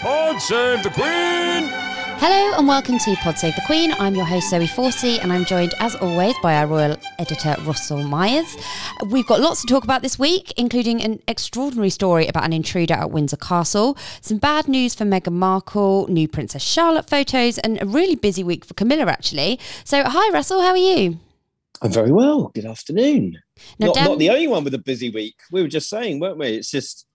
Pod save the Queen! Hello and welcome to Pod Save the Queen. I'm your host Zoe Forsey and I'm joined as always by our royal editor Russell Myers. We've got lots to talk about this week, including an extraordinary story about an intruder at Windsor Castle, some bad news for Meghan Markle, new Princess Charlotte photos, and a really busy week for Camilla actually. So hi Russell, how are you? I'm very well. Good afternoon. Now, not, Dan- not the only one with a busy week. We were just saying, weren't we? It's just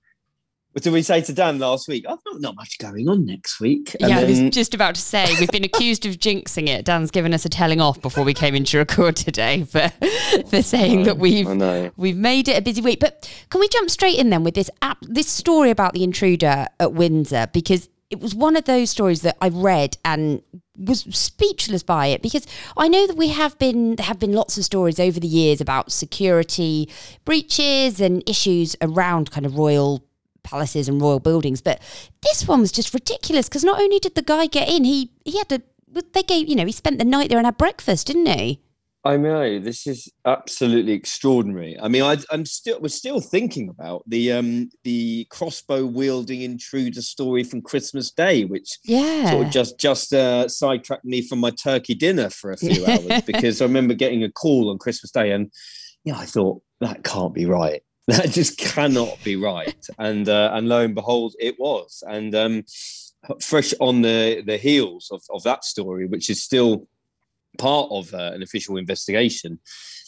what did we say to Dan last week? I've not, not much going on next week. And yeah, I was just about to say we've been accused of jinxing it. Dan's given us a telling off before we came into record today for for saying that we've we've made it a busy week. But can we jump straight in then with this app, this story about the intruder at Windsor because it was one of those stories that I read and was speechless by it because I know that we have been there have been lots of stories over the years about security breaches and issues around kind of royal palaces and royal buildings but this one was just ridiculous because not only did the guy get in he he had to they gave you know he spent the night there and had breakfast didn't he I know this is absolutely extraordinary. I mean, I, I'm still we're still thinking about the um the crossbow wielding intruder story from Christmas Day, which yeah sort of just just uh, sidetracked me from my turkey dinner for a few hours because I remember getting a call on Christmas Day and yeah, I thought that can't be right. That just cannot be right. And uh, and lo and behold, it was. And um, fresh on the the heels of, of that story, which is still part of uh, an official investigation.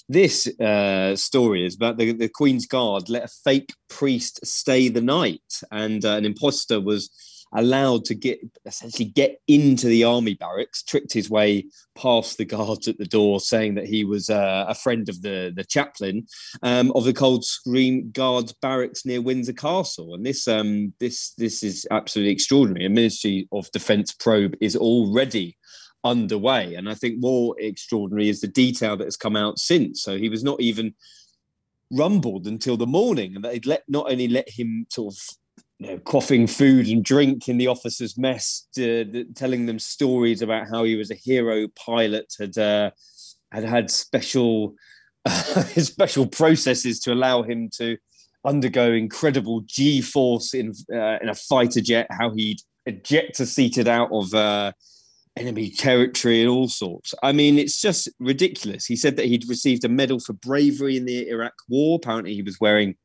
This uh, story is about the, the Queen's Guard let a fake priest stay the night, and uh, an imposter was allowed to get essentially get into the army barracks, tricked his way past the guards at the door, saying that he was uh, a friend of the the chaplain um, of the Cold Coldstream Guards barracks near Windsor Castle. And this um, this this is absolutely extraordinary. A Ministry of Defence probe is already underway. And I think more extraordinary is the detail that has come out since. So he was not even rumbled until the morning, and they'd let not only let him sort of you know, quaffing food and drink in the officers' mess, the- telling them stories about how he was a hero pilot, had uh, had had special special processes to allow him to undergo incredible G force in uh, in a fighter jet. How he'd ejector seated out of uh, enemy territory and all sorts. I mean, it's just ridiculous. He said that he'd received a medal for bravery in the Iraq War. Apparently, he was wearing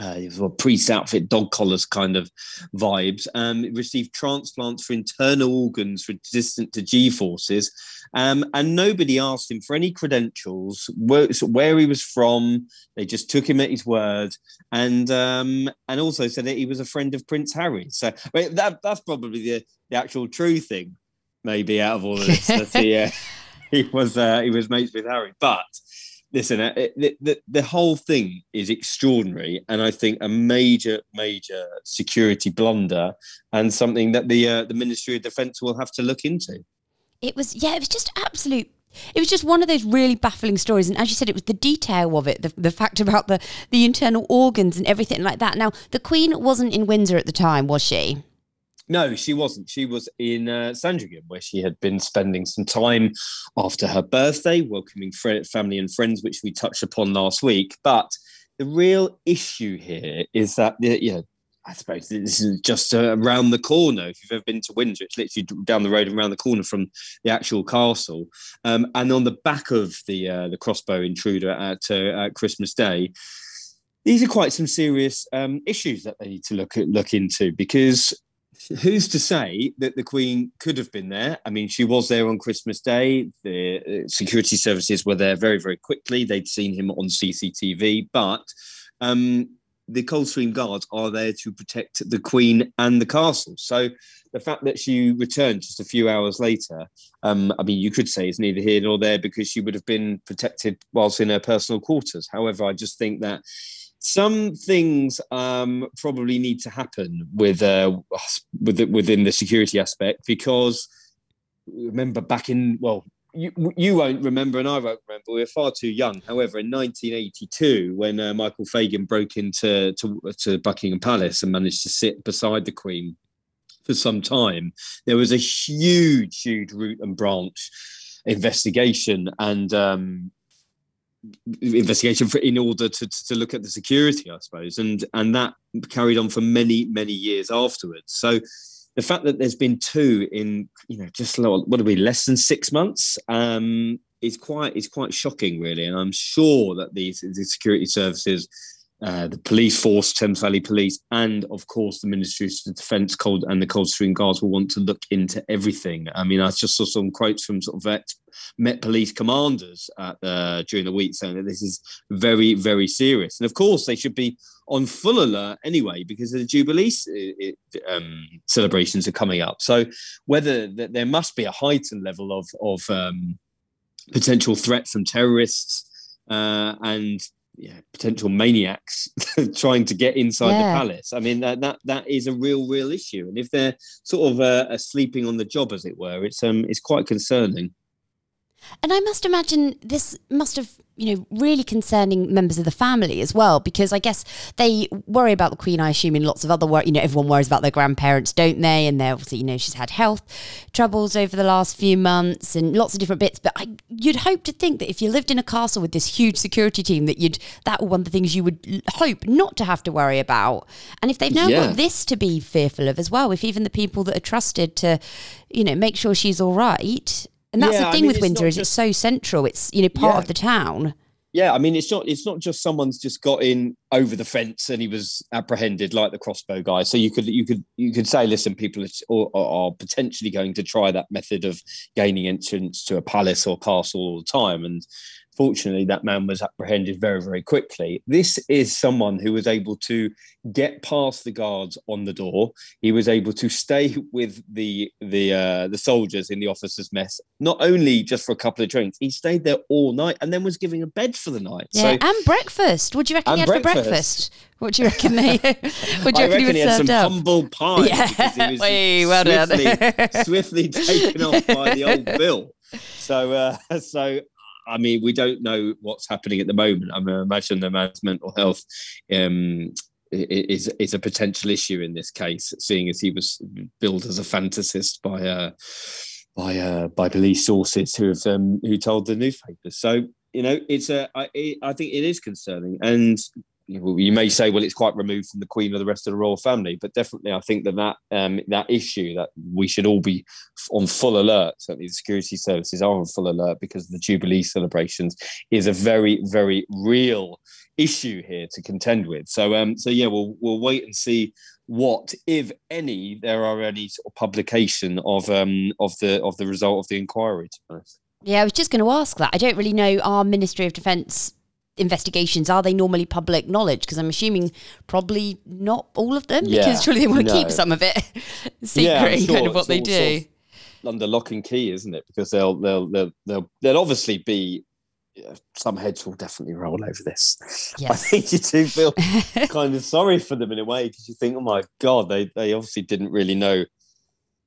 uh, it a priest outfit, dog collars kind of vibes. Um, received transplants for internal organs resistant to G forces, um, and nobody asked him for any credentials, where, so where he was from. They just took him at his word, and um, and also said that he was a friend of Prince Harry. So that that's probably the the actual true thing, maybe out of all of this. that he, uh, he was uh, he was mates with Harry, but listen, uh, it, the, the, the whole thing is extraordinary, and I think a major, major security blunder, and something that the uh, the Ministry of Defence will have to look into. It was, yeah, it was just absolute. It was just one of those really baffling stories, and as you said, it was the detail of it, the, the fact about the the internal organs and everything like that. Now, the Queen wasn't in Windsor at the time, was she? No, she wasn't. She was in uh, Sandringham, where she had been spending some time after her birthday, welcoming fr- family and friends, which we touched upon last week. But the real issue here is that, the, you know, I suppose this is just uh, around the corner. If you've ever been to Windsor, it's literally down the road and around the corner from the actual castle. Um, and on the back of the uh, the crossbow intruder at uh, at Christmas Day, these are quite some serious um, issues that they need to look at, look into because who's to say that the Queen could have been there? I mean, she was there on Christmas Day. The uh, security services were there very, very quickly. They'd seen him on CCTV, but um, the Coldstream Guards are there to protect the Queen and the castle. So the fact that she returned just a few hours later, um, I mean, you could say it's neither here nor there because she would have been protected whilst in her personal quarters. However, I just think that some things um, probably need to happen with, uh, with the, within the security aspect because remember back in well you, you won't remember and I won't remember. We were far too young. However, in 1982, when uh, Michael Fagan broke into to, to, Buckingham Palace and managed to sit beside the Queen for some time, there was a huge, huge root and branch investigation and um, investigation for in order to, to look at the security, I suppose, and and that carried on for many many years afterwards. So the fact that there's been two in you know just what would be less than six months um, is quite is quite shocking, really. And I'm sure that these the security services uh, the police force, Thames Valley Police, and of course the Ministry of Defence Cold and the Coldstream Guards will want to look into everything. I mean, I just saw some quotes from sort of ex- Met Police commanders at, uh, during the week saying that this is very, very serious. And of course, they should be on full alert anyway because the Jubilee um, celebrations are coming up. So whether that there must be a heightened level of of um, potential threat from terrorists. Uh, and yeah, potential maniacs trying to get inside yeah. the palace. I mean, that, that that is a real, real issue. And if they're sort of uh, sleeping on the job, as it were, it's um, it's quite concerning. And I must imagine this must have, you know, really concerning members of the family as well, because I guess they worry about the Queen, I assume, in lots of other work. You know, everyone worries about their grandparents, don't they? And they're obviously, you know, she's had health troubles over the last few months and lots of different bits. But I, you'd hope to think that if you lived in a castle with this huge security team, that you'd, that were one of the things you would hope not to have to worry about. And if they've now yeah. got this to be fearful of as well, if even the people that are trusted to, you know, make sure she's all right, and that's yeah, the thing I mean, with Windsor is just, it's so central. It's you know part yeah. of the town. Yeah, I mean it's not it's not just someone's just got in over the fence and he was apprehended like the crossbow guy. So you could you could you could say, listen, people are, are potentially going to try that method of gaining entrance to a palace or castle all the time, and Fortunately, that man was apprehended very, very quickly. This is someone who was able to get past the guards on the door. He was able to stay with the the uh, the soldiers in the officers' mess, not only just for a couple of drinks. He stayed there all night and then was giving a bed for the night. Yeah, so, and breakfast. What do you reckon he had breakfast. for breakfast? What do you reckon they? what do you reckon, reckon he, he had some up? humble pie. Yeah, Wait, well swiftly, swiftly taken off by the old Bill. So, uh, so I mean, we don't know what's happening at the moment. I mean, imagine the man's mental health um, is is a potential issue in this case, seeing as he was billed as a fantasist by uh, by uh, by police sources who have um, who told the newspapers. So you know, it's a I, I think it is concerning, and you may say, well, it's quite removed from the Queen or the rest of the royal family, but definitely, I think that that um, that issue that we should all be on full alert. Certainly, the security services are on full alert because the Jubilee celebrations is a very, very real issue here to contend with. So, um, so yeah, we'll we'll wait and see what, if any, there are any sort of publication of um of the of the result of the inquiry. Yeah, I was just going to ask that. I don't really know our Ministry of Defence investigations are they normally public knowledge because i'm assuming probably not all of them yeah, because surely they want to no. keep some of it secret yeah, sure. kind of what they do sort of under lock and key isn't it because they'll they'll they'll they'll, they'll obviously be some heads will definitely roll over this. Yes. I think you do feel kind of sorry for them in a way because you think, oh my god, they they obviously didn't really know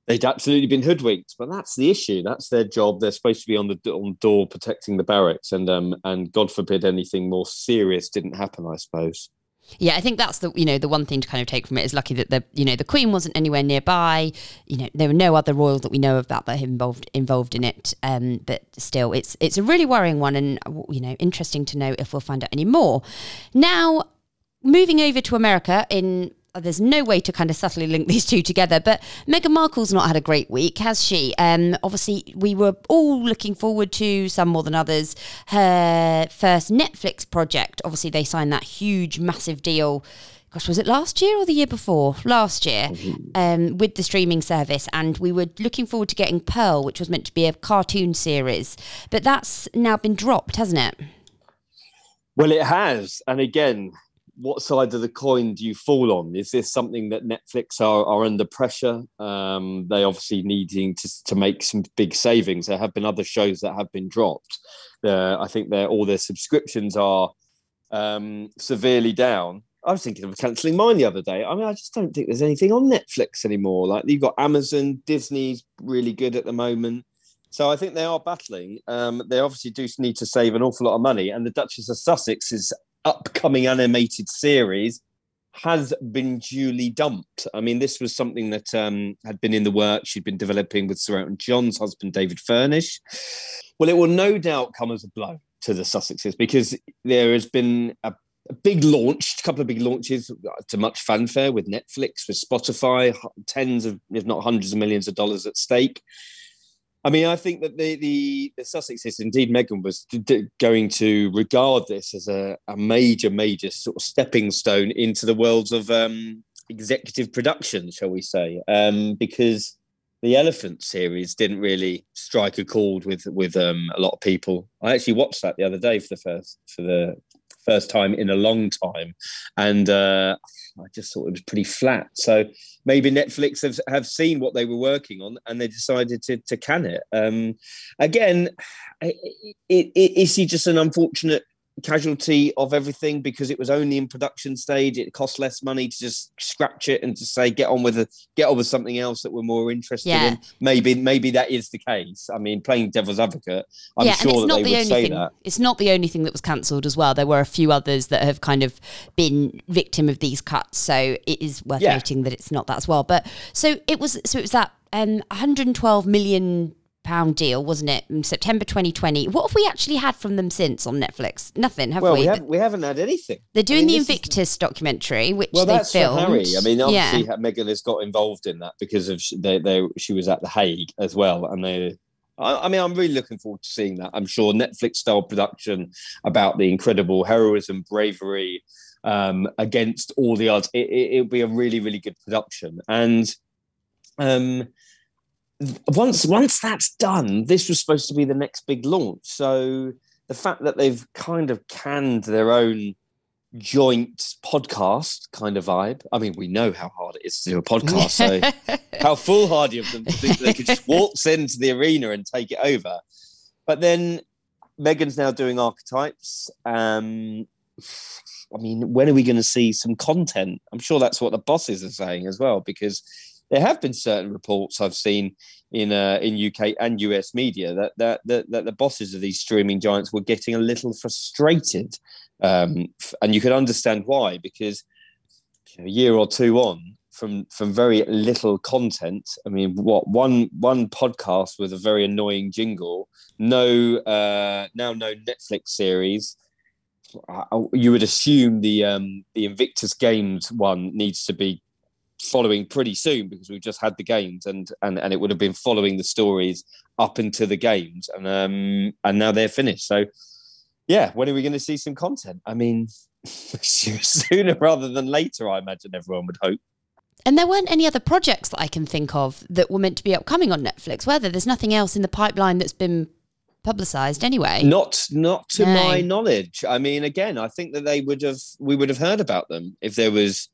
they'd absolutely been hoodwinked. But that's the issue. That's their job. They're supposed to be on the on door protecting the barracks, and um and God forbid anything more serious didn't happen. I suppose. Yeah, I think that's the you know the one thing to kind of take from it is lucky that the you know the Queen wasn't anywhere nearby. You know there were no other royals that we know about that involved involved in it. Um, but still, it's it's a really worrying one, and you know interesting to know if we'll find out any more. Now, moving over to America in there's no way to kind of subtly link these two together. But Meghan Markle's not had a great week, has she? Um, obviously, we were all looking forward to some more than others. Her first Netflix project. Obviously, they signed that huge, massive deal. Gosh, was it last year or the year before? Last year, um, with the streaming service, and we were looking forward to getting Pearl, which was meant to be a cartoon series, but that's now been dropped, hasn't it? Well, it has, and again, what side of the coin do you fall on? Is this something that Netflix are, are under pressure? Um, they obviously needing to, to make some big savings. There have been other shows that have been dropped. Uh, I think their all their subscriptions are um, severely down. I was thinking of cancelling mine the other day. I mean, I just don't think there's anything on Netflix anymore. Like you've got Amazon, Disney's really good at the moment. So I think they are battling. Um, they obviously do need to save an awful lot of money, and the Duchess of Sussex is upcoming animated series has been duly dumped. I mean, this was something that um, had been in the works. She'd been developing with Sir Elton John's husband, David Furnish. Well, it will no doubt come as a blow to the Sussexes because there has been a, a big launch, a couple of big launches to much fanfare with Netflix, with Spotify, tens of, if not hundreds of millions of dollars at stake. I mean, I think that the the, the Sussexes, indeed, Meghan, was d- going to regard this as a, a major, major sort of stepping stone into the worlds of um, executive production, shall we say? Um, because the Elephant series didn't really strike a chord with with um, a lot of people. I actually watched that the other day for the first for the first time in a long time, and uh, I just thought it was pretty flat. So maybe Netflix have, have seen what they were working on and they decided to, to can it. Um, again, it, it, is he just an unfortunate casualty of everything because it was only in production stage. It cost less money to just scratch it and to say get on with a get on with something else that we're more interested yeah. in maybe maybe that is the case. I mean playing devil's advocate i'm yeah, sure that they the would say thing, that. it's not the only thing that was cancelled as well. There were a few others that have kind of been victim of these cuts so it is worth yeah. noting that it's not that as well. But so it was so it was that um 112 million pound deal, wasn't it? In September 2020. What have we actually had from them since on Netflix? Nothing, have well, we? we, have, we haven't had anything. They're doing I mean, the Invictus is... documentary, which well, they that's filmed. Harry. I mean, obviously, yeah. Meghan has got involved in that because of they, they, she was at the Hague as well, and they. I, I mean, I'm really looking forward to seeing that. I'm sure Netflix style production about the incredible heroism, bravery um, against all the odds. It, it, it'll be a really, really good production, and um, once once that's done, this was supposed to be the next big launch. So the fact that they've kind of canned their own joint podcast kind of vibe. I mean, we know how hard it is to do a podcast, so how foolhardy of them to think they could just waltz into the arena and take it over. But then Meghan's now doing archetypes. Um, I mean, when are we going to see some content? I'm sure that's what the bosses are saying as well, because there have been certain reports I've seen in uh, in UK and US media that, that that that the bosses of these streaming giants were getting a little frustrated, um, and you can understand why because a year or two on from from very little content. I mean, what one one podcast with a very annoying jingle, no uh, now no Netflix series. You would assume the um, the Invictus Games one needs to be following pretty soon because we've just had the games and and and it would have been following the stories up into the games. And um and now they're finished. So yeah when are we going to see some content? I mean sooner rather than later i imagine everyone would hope. And there weren't any other projects that i can think of that were meant to be upcoming on netflix whether there's nothing else in the pipeline that's been publicized anyway. Not not to no. my knowledge. I mean again i think that they would have we would have heard about them if there was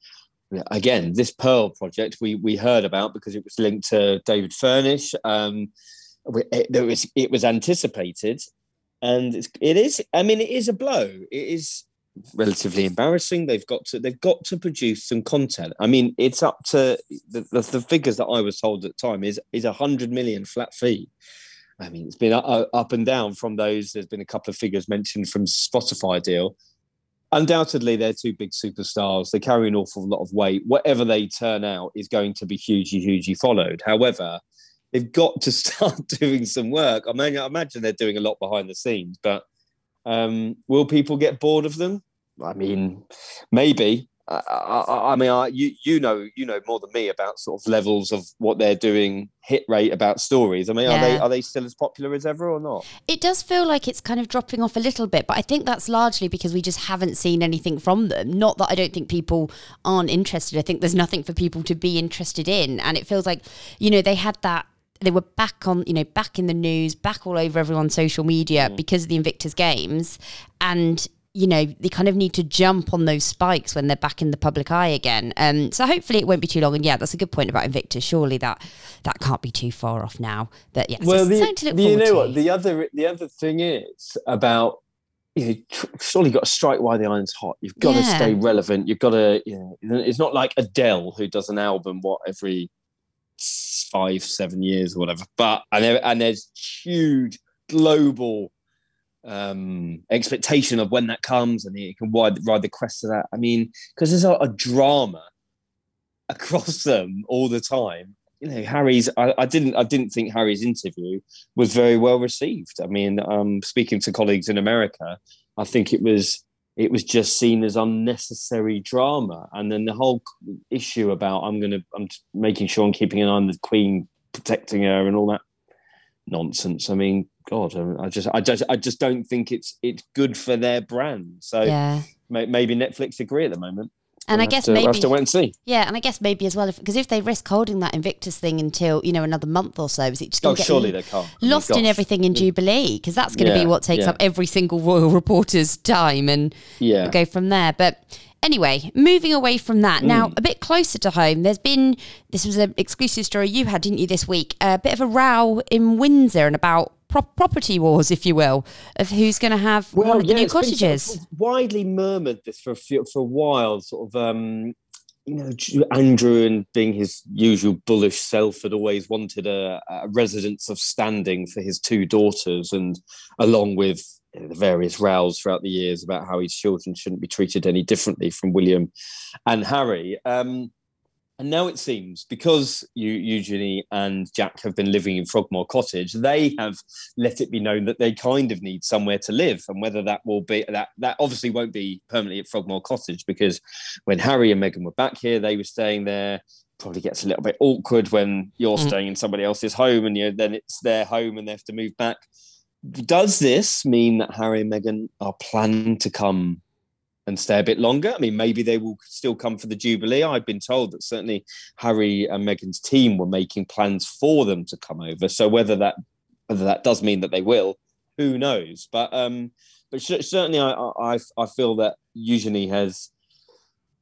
again, this Pearl project we we heard about because it was linked to David Furnish. Um, it, it, was it was anticipated, and it's, it is. I mean, it is a blow. It is relatively embarrassing. They've got to they've got to produce some content. I mean, it's up to the, the, the figures that I was told at the time is is a hundred million flat fee. I mean, it's been up and down from those. There's been a couple of figures mentioned from Spotify deal undoubtedly they're two big superstars. They carry an awful lot of weight. Whatever they turn out is going to be hugely, hugely followed. However, they've got to start doing some work. I mean, I imagine they're doing a lot behind the scenes, but um, will people get bored of them? I mean, maybe. I, I, I, mean, I, you you know you know more than me about sort of levels of what they're doing, hit rate about stories. I mean, yeah. are they are they still as popular as ever or not? It does feel like it's kind of dropping off a little bit, but I think that's largely because we just haven't seen anything from them. Not that I don't think people aren't interested. I think there's nothing for people to be interested in, and it feels like you know they had that they were back on, you know, back in the news, back all over everyone's social media mm. because of the Invictus Games, and you know, they kind of need to jump on those spikes when they're back in the public eye again. Um, so hopefully it won't be too long. And yeah, that's a good point about Invictus. Surely that that can't be too far off now. But yeah, well, the, you know to. what the other the other thing is about you know, surely got to strike while the iron's hot. You've got yeah. to stay relevant. You've got to, you know, it's not like Adele who does an album what every five, seven years or whatever. But and there, and there's huge global um, expectation of when that comes and you can ride, ride the crest of that. I mean, because there's a, a, drama across them all the time. You know, Harry's. I, I, didn't. I didn't think Harry's interview was very well received. I mean, um, speaking to colleagues in America, I think it was. It was just seen as unnecessary drama, and then the whole issue about I'm going to. I'm making sure I'm keeping an eye on the Queen, protecting her, and all that nonsense. I mean, God, I just, I just, I just don't think it's it's good for their brand. So yeah. maybe Netflix agree at the moment. And I guess to, maybe have to wait and see. Yeah, and I guess maybe as well, because if, if, they risk holding that Invictus thing until you know another month or so, is it just oh, surely they can't lost in everything in Jubilee? Because that's going to yeah, be what takes yeah. up every single royal reporter's time, and yeah, go from there. But Anyway, moving away from that, mm. now a bit closer to home, there's been this was an exclusive story you had, didn't you, this week? A bit of a row in Windsor and about pro- property wars, if you will, of who's going to have well, one of yeah, the new cottages. Sort of widely murmured this for a few, for a while, sort of. Um, you know, Andrew, and being his usual bullish self, had always wanted a, a residence of standing for his two daughters, and along with the various rows throughout the years about how his children shouldn't be treated any differently from William and Harry. Um, and now it seems because you, Eugenie and Jack have been living in Frogmore Cottage, they have let it be known that they kind of need somewhere to live. And whether that will be that that obviously won't be permanently at Frogmore Cottage because when Harry and Meghan were back here, they were staying there. Probably gets a little bit awkward when you're mm. staying in somebody else's home and you then it's their home and they have to move back. Does this mean that Harry and Meghan are planning to come and stay a bit longer. I mean, maybe they will still come for the Jubilee. I've been told that certainly Harry and Meghan's team were making plans for them to come over. So whether that whether that does mean that they will, who knows? But um, but certainly I, I I feel that Eugenie has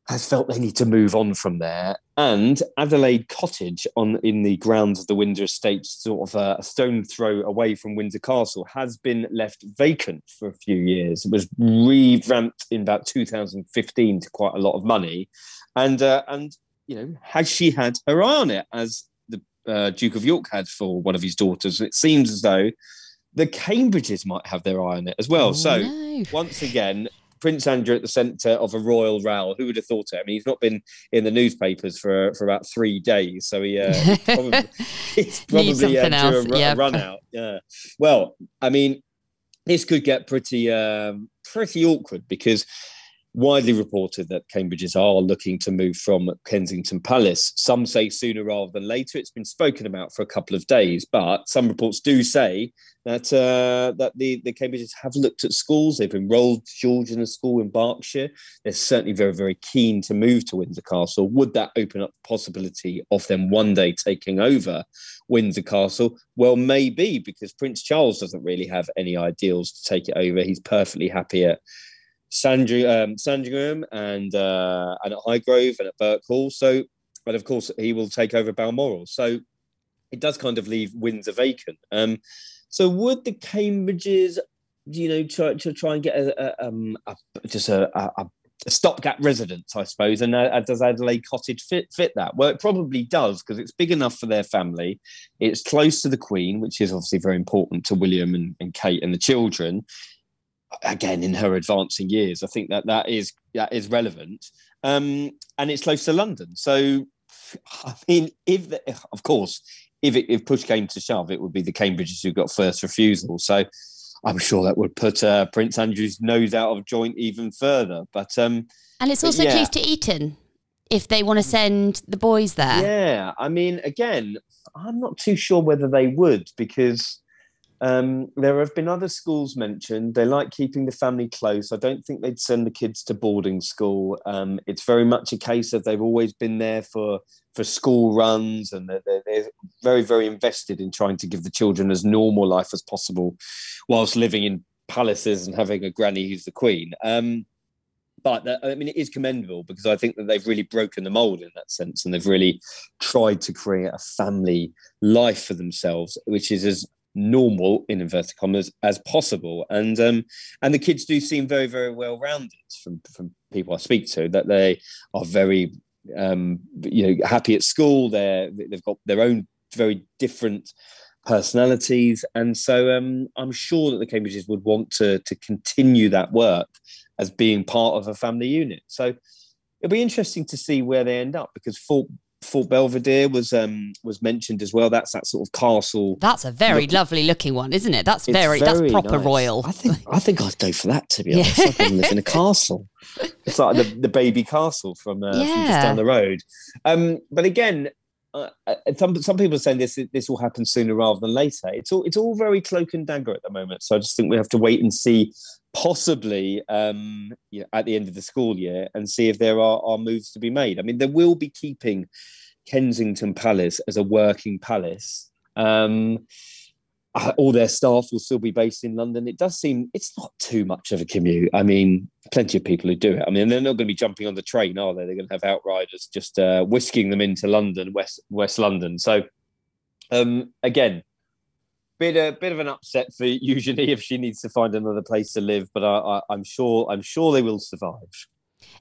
has felt they need to move on from there. And Adelaide Cottage on in the grounds of the Windsor Estate, sort of a stone throw away from Windsor Castle, has been left vacant for a few years. It was revamped in about 2015 to quite a lot of money, and uh, and you know has she had her eye on it as the uh, Duke of York had for one of his daughters? It seems as though the Cambridges might have their eye on it as well. Oh, so no. once again, Prince Andrew at the centre of a royal row. Who would have thought it? I mean, he's not been in the newspapers for for about three days, so he, uh, he's probably, he's probably uh, due a, a, run out. Yeah. Well, I mean, this could get pretty um, pretty awkward because widely reported that Cambridges are looking to move from Kensington Palace. Some say sooner rather than later. It's been spoken about for a couple of days, but some reports do say that uh, that the, the Cambridges have looked at schools. They've enrolled George in a school in Berkshire. They're certainly very, very keen to move to Windsor Castle. Would that open up the possibility of them one day taking over Windsor Castle? Well, maybe because Prince Charles doesn't really have any ideals to take it over. He's perfectly happy at Sandringham, um, Sandringham and uh, and at Highgrove and at Birkhall. So, but of course, he will take over Balmoral. So it does kind of leave Windsor vacant. Um, so would the Cambridges, you know, try to try and get a, a, um, a just a, a, a, stopgap residence, I suppose? And uh, does Adelaide Cottage fit fit that? Well, it probably does because it's big enough for their family. It's close to the Queen, which is obviously very important to William and, and Kate and the children again in her advancing years. I think that that is that is relevant, um, and it's close to London. So, I mean, if the, of course, if it, if push came to shove, it would be the Cambridges who got first refusal. So, I'm sure that would put uh, Prince Andrew's nose out of joint even further. But um, And it's also yeah. close to Eton if they want to send the boys there. Yeah, I mean, again, I'm not too sure whether they would because um, there have been other schools mentioned. They like keeping the family close. I don't think they'd send the kids to boarding school. Um, it's very much a case of they've always been there for for school runs, and they're, they're, very very invested in trying to give the children as normal life as possible, whilst living in palaces and having a granny who's the queen. Um, but that, I mean, it is commendable because I think that they've really broken the mold in that sense, and they've really tried to create a family life for themselves, which is as normal in inverted commas as possible. And um, and the kids do seem very very well rounded from from people I speak to that they are very um, you know happy at school. They're they've got their own very different personalities, and so um, I'm sure that the Cambridges would want to to continue that work as being part of a family unit. So it'll be interesting to see where they end up because Fort Fort Belvedere was um was mentioned as well. That's that sort of castle. That's a very Look- lovely looking one, isn't it? That's very, very that's proper nice. royal. I think I think I'd go for that to be Yeah. honest. I'd live in a castle. It's like the, the baby castle from, uh, from just down the road. Um, but again, uh, uh, some some people are saying this this will happen sooner rather than later. It's all it's all very cloak and dagger at the moment. So I just think we have to wait and see, possibly um, you know, at the end of the school year, and see if there are, are moves to be made. I mean, they will be keeping Kensington Palace as a working palace. Um, uh, all their staff will still be based in London. It does seem it's not too much of a commute. I mean, plenty of people who do it. I mean, they're not going to be jumping on the train, are they? They're going to have outriders just uh, whisking them into London, West West London. So, um, again, bit a bit of an upset for Eugenie if she needs to find another place to live. But I, I, I'm sure I'm sure they will survive.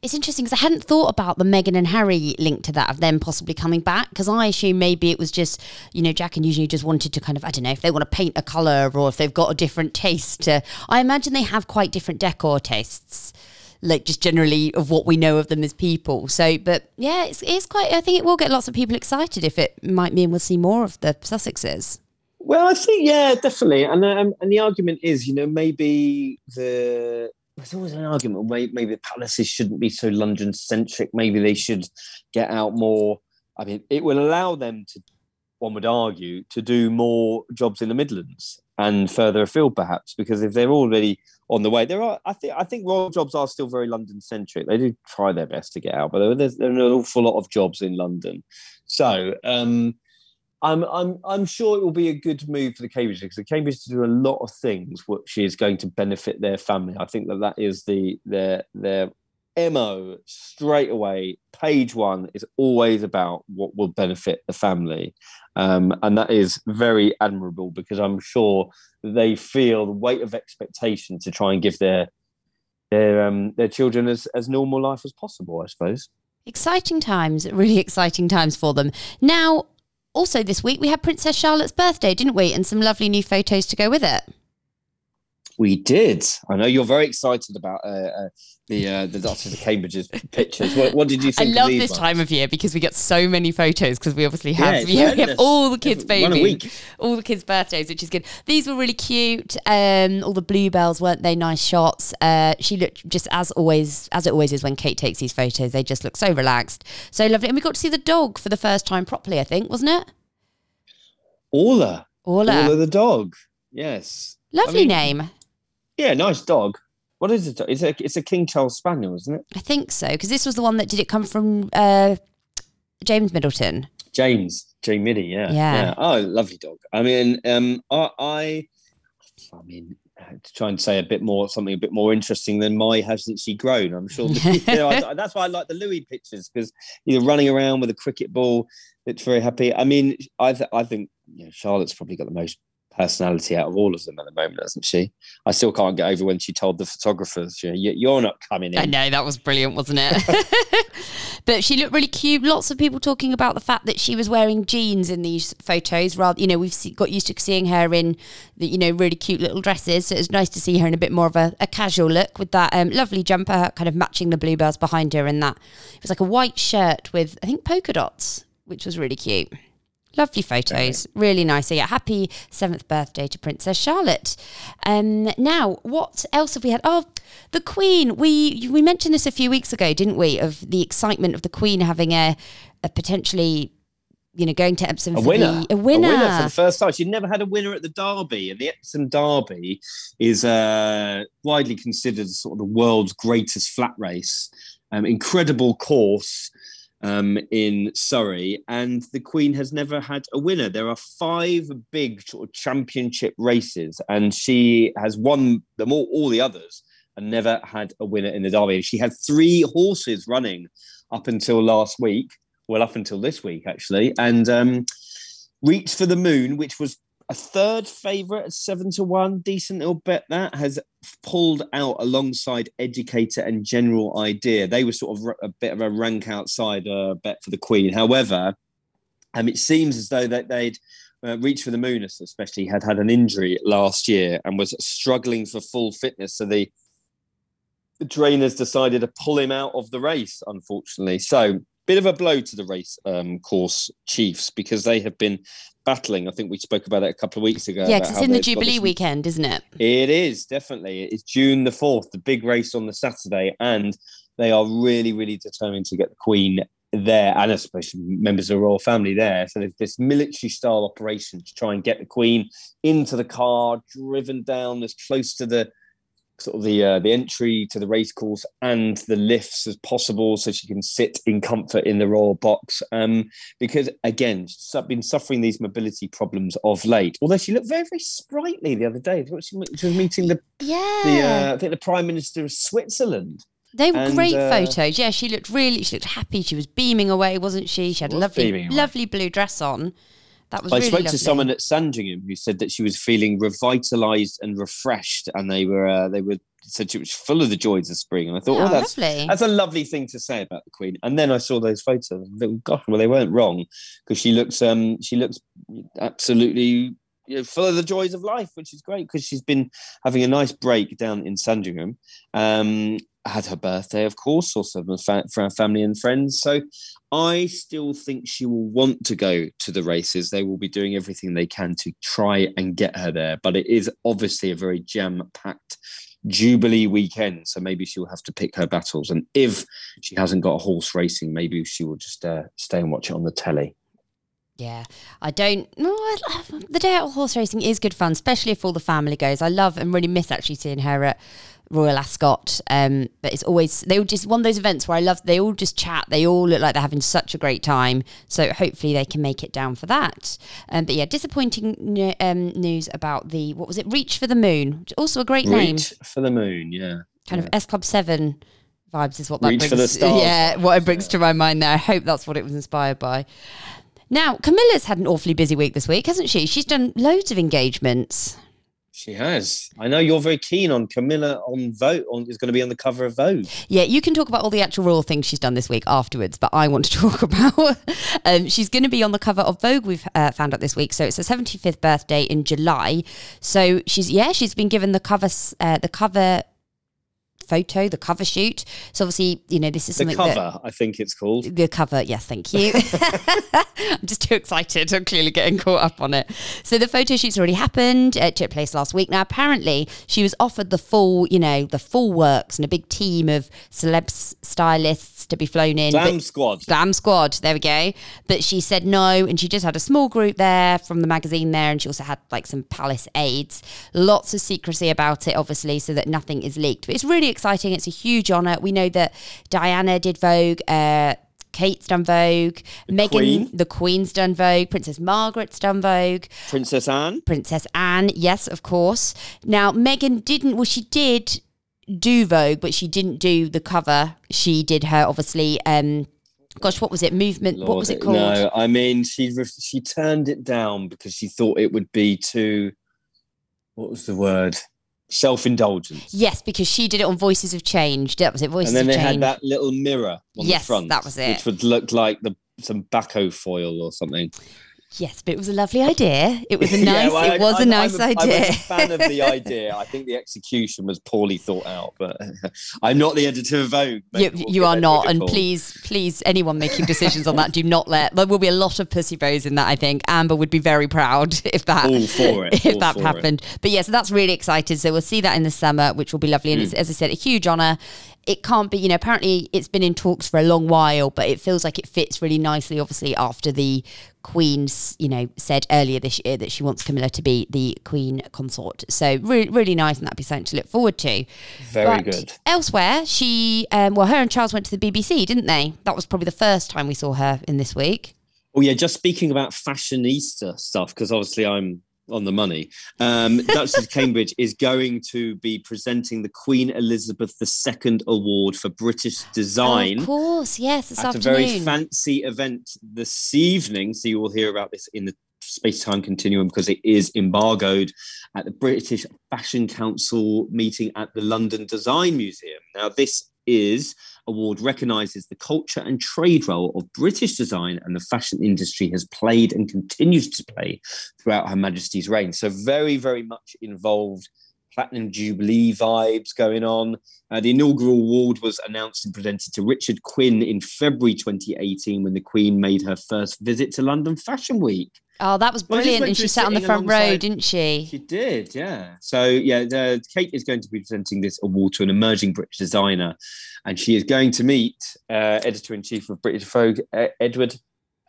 It's interesting because I hadn't thought about the Meghan and Harry link to that of them possibly coming back because I assume maybe it was just you know Jack and Eugenie just wanted to kind of I don't know if they want to paint a color or if they've got a different taste. I imagine they have quite different decor tastes, like just generally of what we know of them as people. So, but yeah, it's, it's quite. I think it will get lots of people excited if it might mean we'll see more of the Sussexes. Well, I think yeah, definitely, and um, and the argument is, you know, maybe the there's always an argument. Maybe, maybe palaces shouldn't be so London centric. Maybe they should get out more. I mean, it will allow them to, one would argue, to do more jobs in the Midlands and further afield, perhaps, because if they're already on the way, there are. I think I think royal jobs are still very London centric. They do try their best to get out, but there's, there's an awful lot of jobs in London. So. um I'm I'm I'm sure it will be a good move for the Cambridge because the Cambridge do a lot of things which is going to benefit their family. I think that that is the their their mo straight away. Page one is always about what will benefit the family, um, and that is very admirable because I'm sure they feel the weight of expectation to try and give their their um, their children as as normal life as possible. I suppose. Exciting times, really exciting times for them. Now, also this week we had Princess Charlotte's birthday, didn't we? And some lovely new photos to go with it. We did. I know you're very excited about uh, uh, the uh, the Duchess of Cambridge's pictures. What, what did you think? I love this ones? time of year because we get so many photos because we obviously have, you we have all the kids' One a babies, week. all the kids' birthdays, which is good. These were really cute. Um, all the bluebells weren't they nice shots? Uh, she looked just as always, as it always is when Kate takes these photos. They just look so relaxed, so lovely, and we got to see the dog for the first time properly. I think wasn't it? Orla. Orla, Orla the dog. Yes. lovely I mean- name. Yeah, nice dog. What is it? It's a it's a King Charles Spaniel, isn't it? I think so because this was the one that did it come from uh, James Middleton. James J Middy. Yeah. Yeah. Oh, lovely dog. I mean, um, I, I, I mean. To try and say a bit more, something a bit more interesting than my hasn't she grown? I'm sure. you know, I, that's why I like the Louis pictures because you know running around with a cricket ball, it's very happy. I mean, I th- I think you know, Charlotte's probably got the most personality out of all of them at the moment, hasn't she? I still can't get over when she told the photographers, you know, "You- "You're not coming in." I know that was brilliant, wasn't it? but she looked really cute. Lots of people talking about the fact that she was wearing jeans in these photos. Rather, you know, we've got used to seeing her in the, you know, really cute little dresses. So it was nice to see her in a bit more of a, a casual look with that um, lovely jumper, kind of matching the bluebells behind her. And that it was like a white shirt with I think polka dots, which was really cute. Lovely photos, really nice. So yeah, happy seventh birthday to Princess Charlotte. Um, now, what else have we had? Oh, the Queen. We we mentioned this a few weeks ago, didn't we? Of the excitement of the Queen having a, a potentially you know, going to Epsom a for winner. the a winner. A winner for the first time. She'd never had a winner at the Derby, and the Epsom Derby is uh, widely considered sort of the world's greatest flat race. Um, incredible course um, in Surrey, and the Queen has never had a winner. There are five big sort of championship races, and she has won them all, all the others, and never had a winner in the Derby. She had three horses running up until last week well, up until this week actually, and um, Reach for the Moon, which was a third favourite at seven to one, decent little bet that has pulled out alongside Educator and General Idea. They were sort of a bit of a rank outside uh, bet for the Queen. However, um, it seems as though that they'd uh, Reach for the Moon, especially, had had an injury last year and was struggling for full fitness. So the the trainers decided to pull him out of the race, unfortunately. So bit of a blow to the race um, course chiefs because they have been battling. I think we spoke about it a couple of weeks ago. Yeah, it's in the Jubilee weekend, isn't it? It is definitely. It's June the fourth, the big race on the Saturday, and they are really, really determined to get the Queen there, and especially members of the royal family there. So there's this military style operation to try and get the Queen into the car, driven down as close to the sort of the uh, the entry to the racecourse and the lifts as possible, so she can sit in comfort in the royal box. Um, because again, she's been suffering these mobility problems of late. Although she looked very very sprightly the other day. She was meeting the yeah, the, uh, I think the Prime Minister of Switzerland. They were and, great uh, photos. Yeah, she looked really, she looked happy. She was beaming away, wasn't she? She had a lovely, lovely blue dress on. That was. I really spoke lovely. to someone at Sandringham who said that she was feeling revitalized and refreshed, and they were uh, they were said she was full of the joys of spring. And I thought, oh, oh that's lovely. that's a lovely thing to say about the Queen. And then I saw those photos. And gosh, well, they weren't wrong because she looks um she looks absolutely you know, full of the joys of life, which is great because she's been having a nice break down in Sandringham. Um, had her birthday, of course, also for our family and friends. So I still think she will want to go to the races. They will be doing everything they can to try and get her there. But it is obviously a very jam packed Jubilee weekend. So maybe she'll have to pick her battles. And if she hasn't got a horse racing, maybe she will just uh, stay and watch it on the telly. Yeah, I don't. The day out of horse racing is good fun, especially if all the family goes. I love and really miss actually seeing her at Royal Ascot. Um, but it's always they all just one of those events where I love. They all just chat. They all look like they're having such a great time. So hopefully they can make it down for that. Um, but yeah, disappointing um, news about the what was it? Reach for the Moon. Also a great Reach name. Reach for the Moon. Yeah. Kind yeah. of S Club Seven vibes is what that Reach brings. For the stars. Yeah, what it brings yeah. to my mind there. I hope that's what it was inspired by. Now, Camilla's had an awfully busy week this week, hasn't she? She's done loads of engagements. She has. I know you're very keen on Camilla on Vogue. On is going to be on the cover of Vogue. Yeah, you can talk about all the actual royal things she's done this week afterwards, but I want to talk about. um, she's going to be on the cover of Vogue. We've uh, found out this week, so it's her 75th birthday in July. So she's yeah, she's been given the cover uh, the cover photo, the cover shoot. So obviously, you know, this is something the cover. That, I think it's called the cover. Yes, thank you. I'm just too excited. I'm clearly getting caught up on it. So the photo shoot's already happened. It took place last week. Now, apparently, she was offered the full, you know, the full works and a big team of celebs, stylists to be flown in. Glam squad. Glam squad. There we go. But she said no, and she just had a small group there from the magazine there, and she also had like some palace aides. Lots of secrecy about it, obviously, so that nothing is leaked. But it's really exciting. It's a huge honour. We know that Diana did Vogue. Uh, Kate's done Vogue. The Meghan, Queen. the Queen's done Vogue. Princess Margaret's done Vogue. Princess Anne. Princess Anne, yes, of course. Now, Meghan didn't, well, she did do Vogue, but she didn't do the cover. She did her, obviously, um, gosh, what was it? Movement. Lord, what was it called? No, I mean, she she turned it down because she thought it would be too. What was the word? Self indulgence. Yes, because she did it on Voices of Change. That was it. Voices and then they Change. had that little mirror on yes, the front. that was it. Which would look like the some Bacofoil or something. Yes, but it was a lovely idea. It was a nice. well, it was I- a nice idea. I'm a, I'm a fan of the idea. I think the execution was poorly thought out, but I'm not the editor of Vogue. You, we'll you are not, and call. please, please, anyone making decisions on that, do not let. There will be a lot of pussy bows in that. I think Amber would be very proud if that it, if that for it. happened. But yes, that's really excited. So we'll see that in the summer, which will be lovely. And it's, Hmm. as I said, a huge honour. It can't be, you know. Apparently, it's been in talks for a long while, but it feels like it fits really nicely. Obviously, after the Queen's, you know, said earlier this year that she wants Camilla to be the Queen consort. So really, really nice, and that'd be something to look forward to. Very But good. Elsewhere, she, um, well, her and Charles went to the BBC, didn't they? That was probably the first time we saw her in this week. Oh yeah, just speaking about fashionista stuff because obviously I'm on the money. Um, Duchess of Cambridge is going to be presenting the Queen Elizabeth II Award for British Design. Oh, of course, yes, this at a very fancy event this evening. So you will hear about this in the space time continuum because it is embargoed at the British Fashion Council meeting at the London Design Museum. Now, this is award recognises the culture and trade role of British design and the fashion industry has played and continues to play throughout Her Majesty's reign. So very, very much involved platinum jubilee vibes going on. Uh, the inaugural award was announced and presented to Richard Quinn in February 2018 when the Queen made her first visit to London Fashion Week. Oh, that was Well, brilliant. went And she sat on the front row, didn't she? She did, yeah. So yeah, the, Kate is going to be presenting this award to an emerging British designer, and she is going to meet uh, editor in chief of British Vogue, uh, Edward.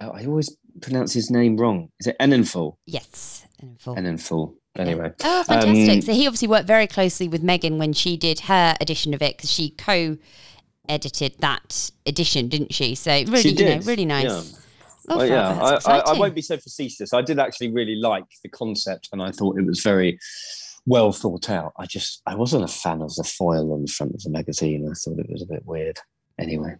oh, I always pronounce his name wrong. Is it Enninful? Yes. in full. Anyway, Oh, fantastic. Um, so he obviously worked very closely with Meghan when she did her edition of it because she co edited that edition, didn't she? So really, She you know, really nice. yeah. Well, yeah, I, I, I won't be so facetious. I did actually really like the concept, and I thought it was very well thought out. I just I wasn't a fan of the foil on the front of the magazine. I thought it was a bit weird. Anyway,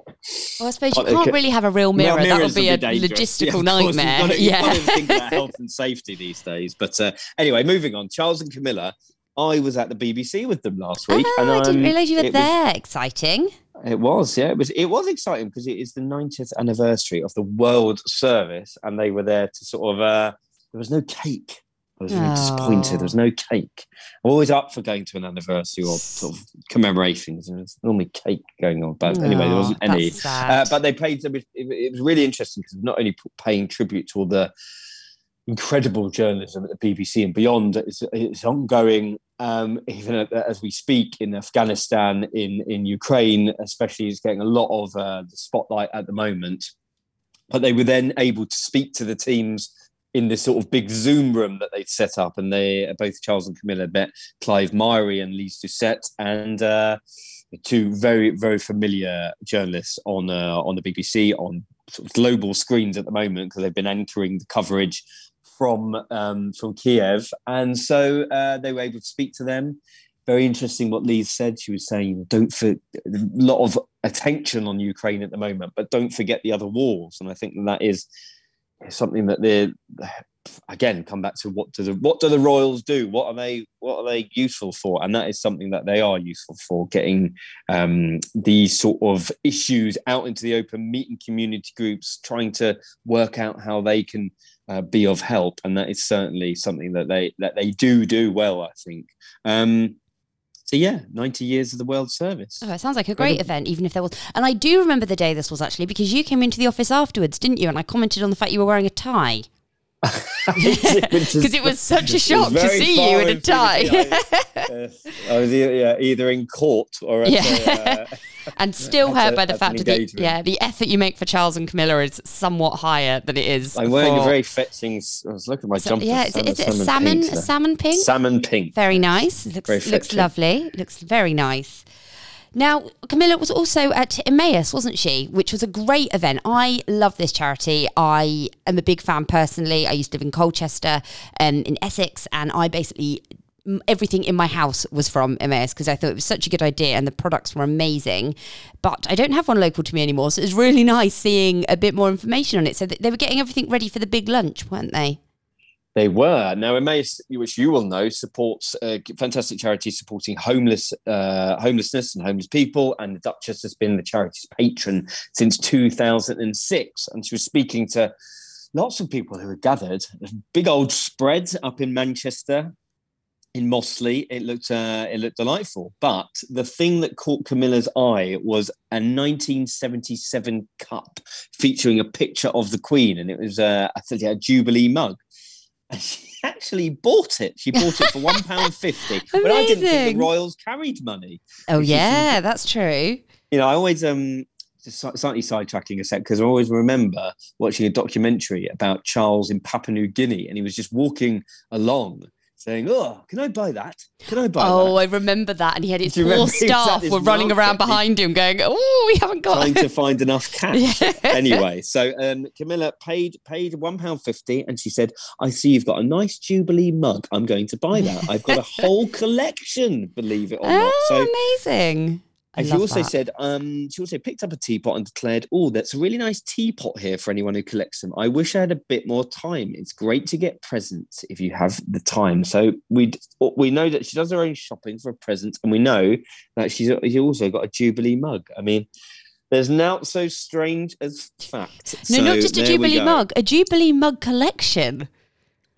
Well, I suppose you can't really have a real mirror. Well, that would be a dangerous. logistical Yeah, course, nightmare. You've got, to, you've yeah. think about health and safety these days. But uh, anyway, moving on. Charles and Camilla. I was at the BBC with them last week, Oh, I didn't um, realise you were it was- there. Exciting. it was, yeah, it was. It was exciting because it is the 90th anniversary of the World Service, and they were there to sort of. Uh, there was no cake. I was really disappointed. Oh. There was no cake. I'm always up for going to an anniversary or sort of commemorations. There's normally cake going on, but anyway, there Oh, wasn't any. Uh, but they was, it was really interesting because not only paying tribute to all the incredible journalism at the BBC and beyond, it's, it's ongoing. Um, even as we speak in Afghanistan, in in Ukraine, especially, is getting a lot of uh, the spotlight at the moment. But they were then able to speak to the teams in this sort of big Zoom room that they'd set up, and they both Charles and Camilla met Clive Myrie and Lyse Doucet, and uh, two very very familiar journalists on uh, on the BBC on sort of global screens at the moment because they've been anchoring the coverage from um, from Kiev, and so uh, they were able to speak to them. Very interesting what Lyse said. She was saying, "Don't for a lot of attention on Ukraine at the moment, but don't forget the other wars." And I think that is something that they're again come back to what do the what do the royals do what are they what are they useful for and that is something that they are useful for getting um, these sort of issues out into the open meeting community groups trying to work out how they can uh, be of help and that is certainly something that they that they do do well i think um, so yeah 90 years of the world service Oh, it sounds like a great event, even if there was. And I do remember the day this was actually because you came into the office afterwards, didn't you? And I commented on the fact you were wearing a tie because it was such a shock to see you in a tie. Yes. I was either, yeah, either in court or at Yeah. a, uh, and still hurt a- by the fact that the, yeah, the effort you make for Charles and Camilla is somewhat higher than it is. I'm wearing a very fetching. I was looking at my so- jumper. yeah, is it, is it a salmon? pink, salmon pink? Salmon pink. Very nice. Looks Very looks lovely. Looks very nice. Now, Camilla was also at Emmaus, wasn't she? Which was a great event. I love this charity. I am a big fan personally. I used to live in Colchester, um, in Essex, and I basically everything in my house was from Emmaus because I thought it was such a good idea and the products were amazing. But I don't have one local to me anymore, so it was really nice seeing a bit more information on it. So they were getting everything ready for the big lunch, weren't they? They were now Emmaus, which you will know, supports a fantastic charity supporting homeless, uh, homelessness and homeless people. And the Duchess has been the charity's patron since 2006. And she was speaking to lots of people who had gathered. Big old spread up in Manchester, in Mossley. It looked uh, it looked delightful. But the thing that caught Camilla's eye was a 1977 cup featuring a picture of the Queen, and it was uh, a Jubilee mug. And she actually bought it. She bought it for one pound fifty. But I didn't think the royals carried money. Oh yeah, that's true. You know, I always um just slightly sidetracking a sec because I always remember watching a documentary about Charles in Papua New Guinea, and he was just walking along saying, "Oh, can I buy that? Can I buy that? Oh, that?" I remember that. And he had his poor staff were running around behind him, going, "Oh, we haven't got." Trying to find enough cash. Yeah. Anyway, so um, Camilla paid paid one pound fifty, and she said, "I see you've got a nice Jubilee mug. I'm going to buy that. I've got a whole collection, believe it or not." oh, So amazing! And she also that. said, um, she also picked up a teapot and declared, "Oh, that's a really nice teapot here for anyone who collects them. I wish I had a bit more time. It's great to get presents if you have the time." So we we know that she does her own shopping for a present, and we know that she's she's also got a Jubilee mug. I mean, there's not so strange as fact. No, So not just a Jubilee mug, a Jubilee mug collection.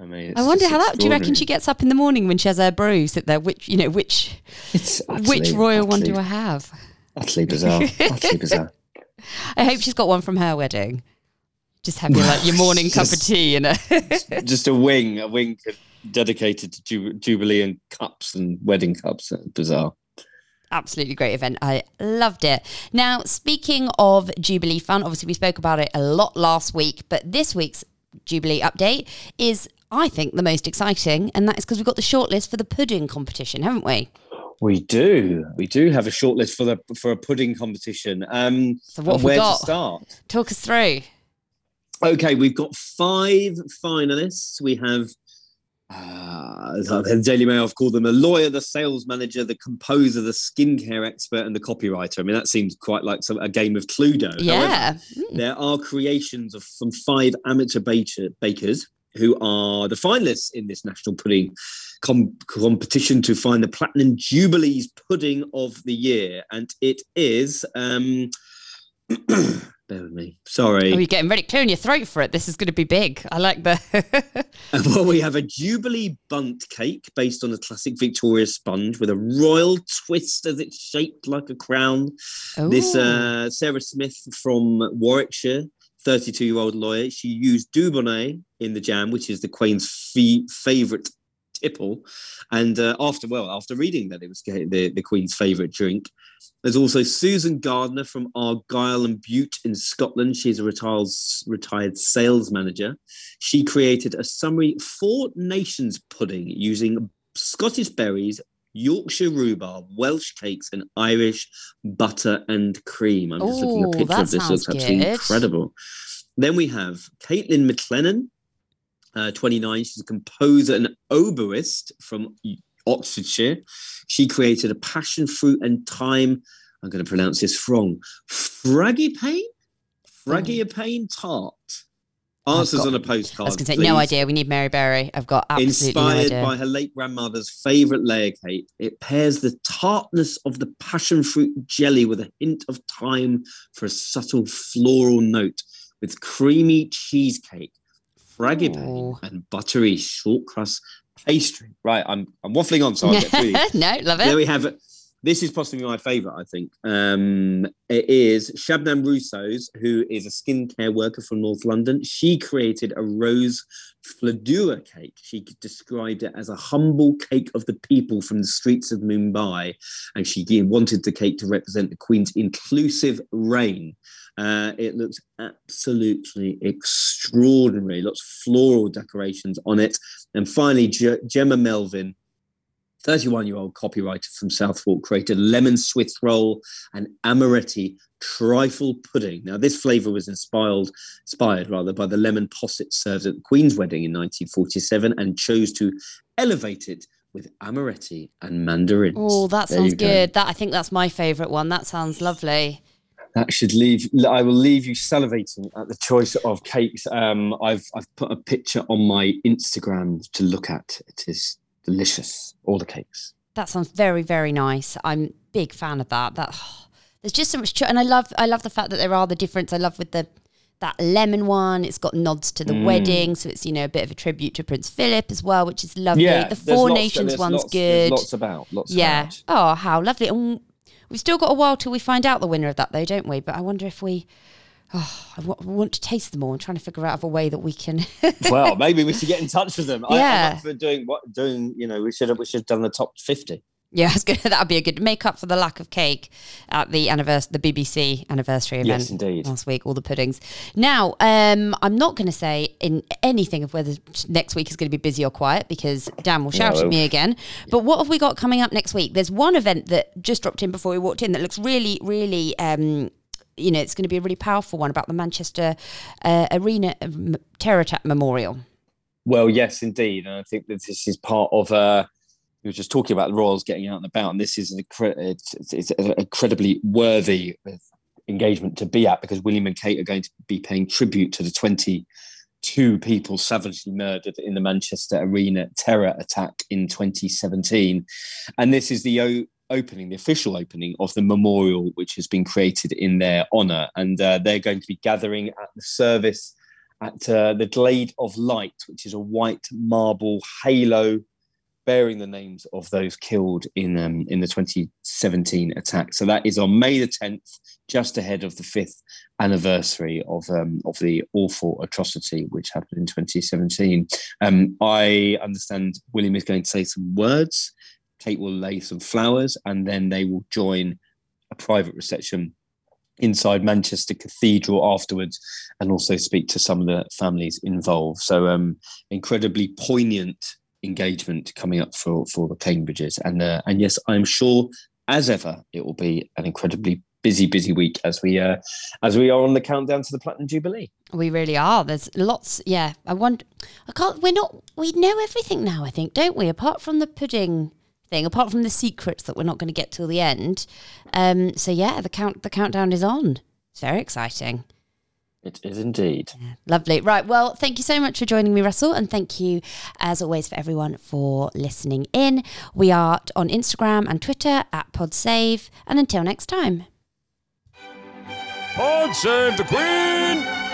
I mean, I wonder how that. Do you reckon she gets up in the morning when she has her brew? Sit there, which you know, which It's which utterly- royal one do I have? Utterly bizarre. utterly bizarre. I hope she's got one from her wedding. Just have your like your morning cup of tea and a just a wing, a wing dedicated to Ju- Jubilee and cups and wedding cups. Bizarre. absolutely great event. I loved it. Now, speaking of Jubilee Fun, obviously we spoke about it a lot last week, but this week's Jubilee update is, I think, the most exciting, and that is because we've got the shortlist for the pudding competition, haven't we? We do. We do have a shortlist for the for a pudding competition. Um, So what have and we where got? to start? Talk us through. Okay, we've got five finalists. We have uh, the Daily Mail have called them a lawyer, the sales manager, the composer, the skincare expert, and the copywriter. I mean, that seems quite like some, a game of Cluedo. However, Yeah. Mm. there are creations of from five amateur baker, bakers who are the finalists in this national pudding com- competition to find the platinum jubilees pudding of the year and it is um bear with me sorry Oh, you're getting ready, clearing your throat for it. This is going to be big. I like the. well we have a jubilee bundt cake based on a classic victoria sponge with a royal twist as it's shaped like a crown This uh, Sarah Smith from Warwickshire, 32 year old lawyer, she used Dubonnet in the jam, which is the Queen's fee- favourite tipple. And uh, after, well, after reading that it was the, the Queen's favourite drink, there's also Susan Gardner from Argyll and Bute in Scotland. She's a retired, retired sales manager. She created a summery Four Nations pudding using Scottish berries, Yorkshire rhubarb, Welsh cakes, and Irish butter and cream. I'm just looking at a picture of this. Looks absolutely good. incredible. Then we have Caitlin McLennan, uh, 29. She's a composer and oboist from Oxfordshire. She created a passion fruit and thyme. I'm going to pronounce this wrong. Fraggy pain? Fragipane? Fragipane tart. Answers got- on a postcard. I was going to say, no idea. We need Mary Berry. I've got absolutely no Inspired idea. by her late grandmother's favourite layer cake, it pairs the tartness of the passion fruit jelly with a hint of thyme for a subtle floral note, with creamy cheesecake, fragipane, Ooh. and buttery short crust pastry. Right, I'm I'm waffling on, so I'll get no, love it. There we have it. This is possibly my favourite, I think. Um, it is Shabnam Russo's, who is a skincare worker from North London. She created a rose falooda cake. She described it as a humble cake of the people from the streets of Mumbai. And she wanted the cake to represent the Queen's inclusive reign. Uh, it looks absolutely extraordinary. Lots of floral decorations on it. And finally, Ge- Jemma Melvin, 31 year old copywriter from Southwark, created lemon Swiss roll and amaretti trifle pudding. Now, this flavour was inspired, inspired rather by the lemon posset served at the Queen's wedding in 1947 and chose to elevate it with amaretti and mandarins. Oh, that sounds you go. good. That I think that's my favourite one. That sounds lovely. That should leave. I will leave you salivating at the choice of cakes. Um, I've I've put a picture on my Instagram to look at. It is delicious. All the cakes. That sounds very, very nice. I'm big fan of that. That there's just so much, and I love, I love the fact that there are the difference. I love with the that lemon one. It's got nods to the Mm. wedding, so it's you know a bit of a tribute to Prince Philip as well, which is lovely. Yeah, the Four lots- Nations one's lots- good. Lots about, lots yeah. about. Oh, how lovely! And we've still got a while till we find out the winner of that, though, don't we? But I wonder if we. Oh, I want to taste them all. I'm trying to figure out of a way that we can. well, maybe we should get in touch with them. Yeah. I'm up for doing what doing. You know, we should have we should have done the top fifty. Yeah, I that'd be a good make up for the lack of cake at the anniversary, the BBC anniversary event. Yes, indeed. Last week, all the puddings. Now, um, I'm not going to say in anything of whether next week is going to be busy or quiet because Dan will shout No. at me again. But what have we got coming up next week? There's one event that just dropped in before we walked in that looks really, really. Um, you know, it's going to be a really powerful one about the Manchester uh, Arena um, Terror Attack Memorial. Well, yes, indeed, and I think that this is part of. Uh, we were just talking about the Royals getting out and about, and this is an it's, it's, an incredibly worthy engagement to be at because William and Kate are going to be paying tribute to the 22 people savagely murdered in the Manchester Arena terror attack in 2017, and this is the opening, the official opening of the memorial, which has been created in their honour, and uh, they're going to be gathering at the service at uh, the Glade of Light, which is a white marble halo bearing the names of those killed in um, in the 2017 attack. So that is on May the 10th, just ahead of the fifth anniversary of um, of the awful atrocity which happened in 2017. Um, I understand William is going to say some words. Kate will lay some flowers, and then they will join a private reception inside Manchester Cathedral afterwards, and also speak to some of the families involved. So, um, incredibly poignant engagement coming up for for the Cambridges, and uh, and yes, I'm sure as ever it will be an incredibly busy, busy week as we uh, as we are on the countdown to the Platinum Jubilee. We really are. There's lots. Yeah, I want. I can't. We're not. We know everything now. I think, don't we? Apart from the pudding thing, apart from the secrets that we're not going to get till the end. Um. So yeah, the count. The countdown is on. It's very exciting. It is indeed. Lovely. Right. Well, thank you so much for joining me, Russell. And thank you, as always, for everyone for listening in. We are on Instagram and Twitter at PodSave. And until next time. Pod save the Queen!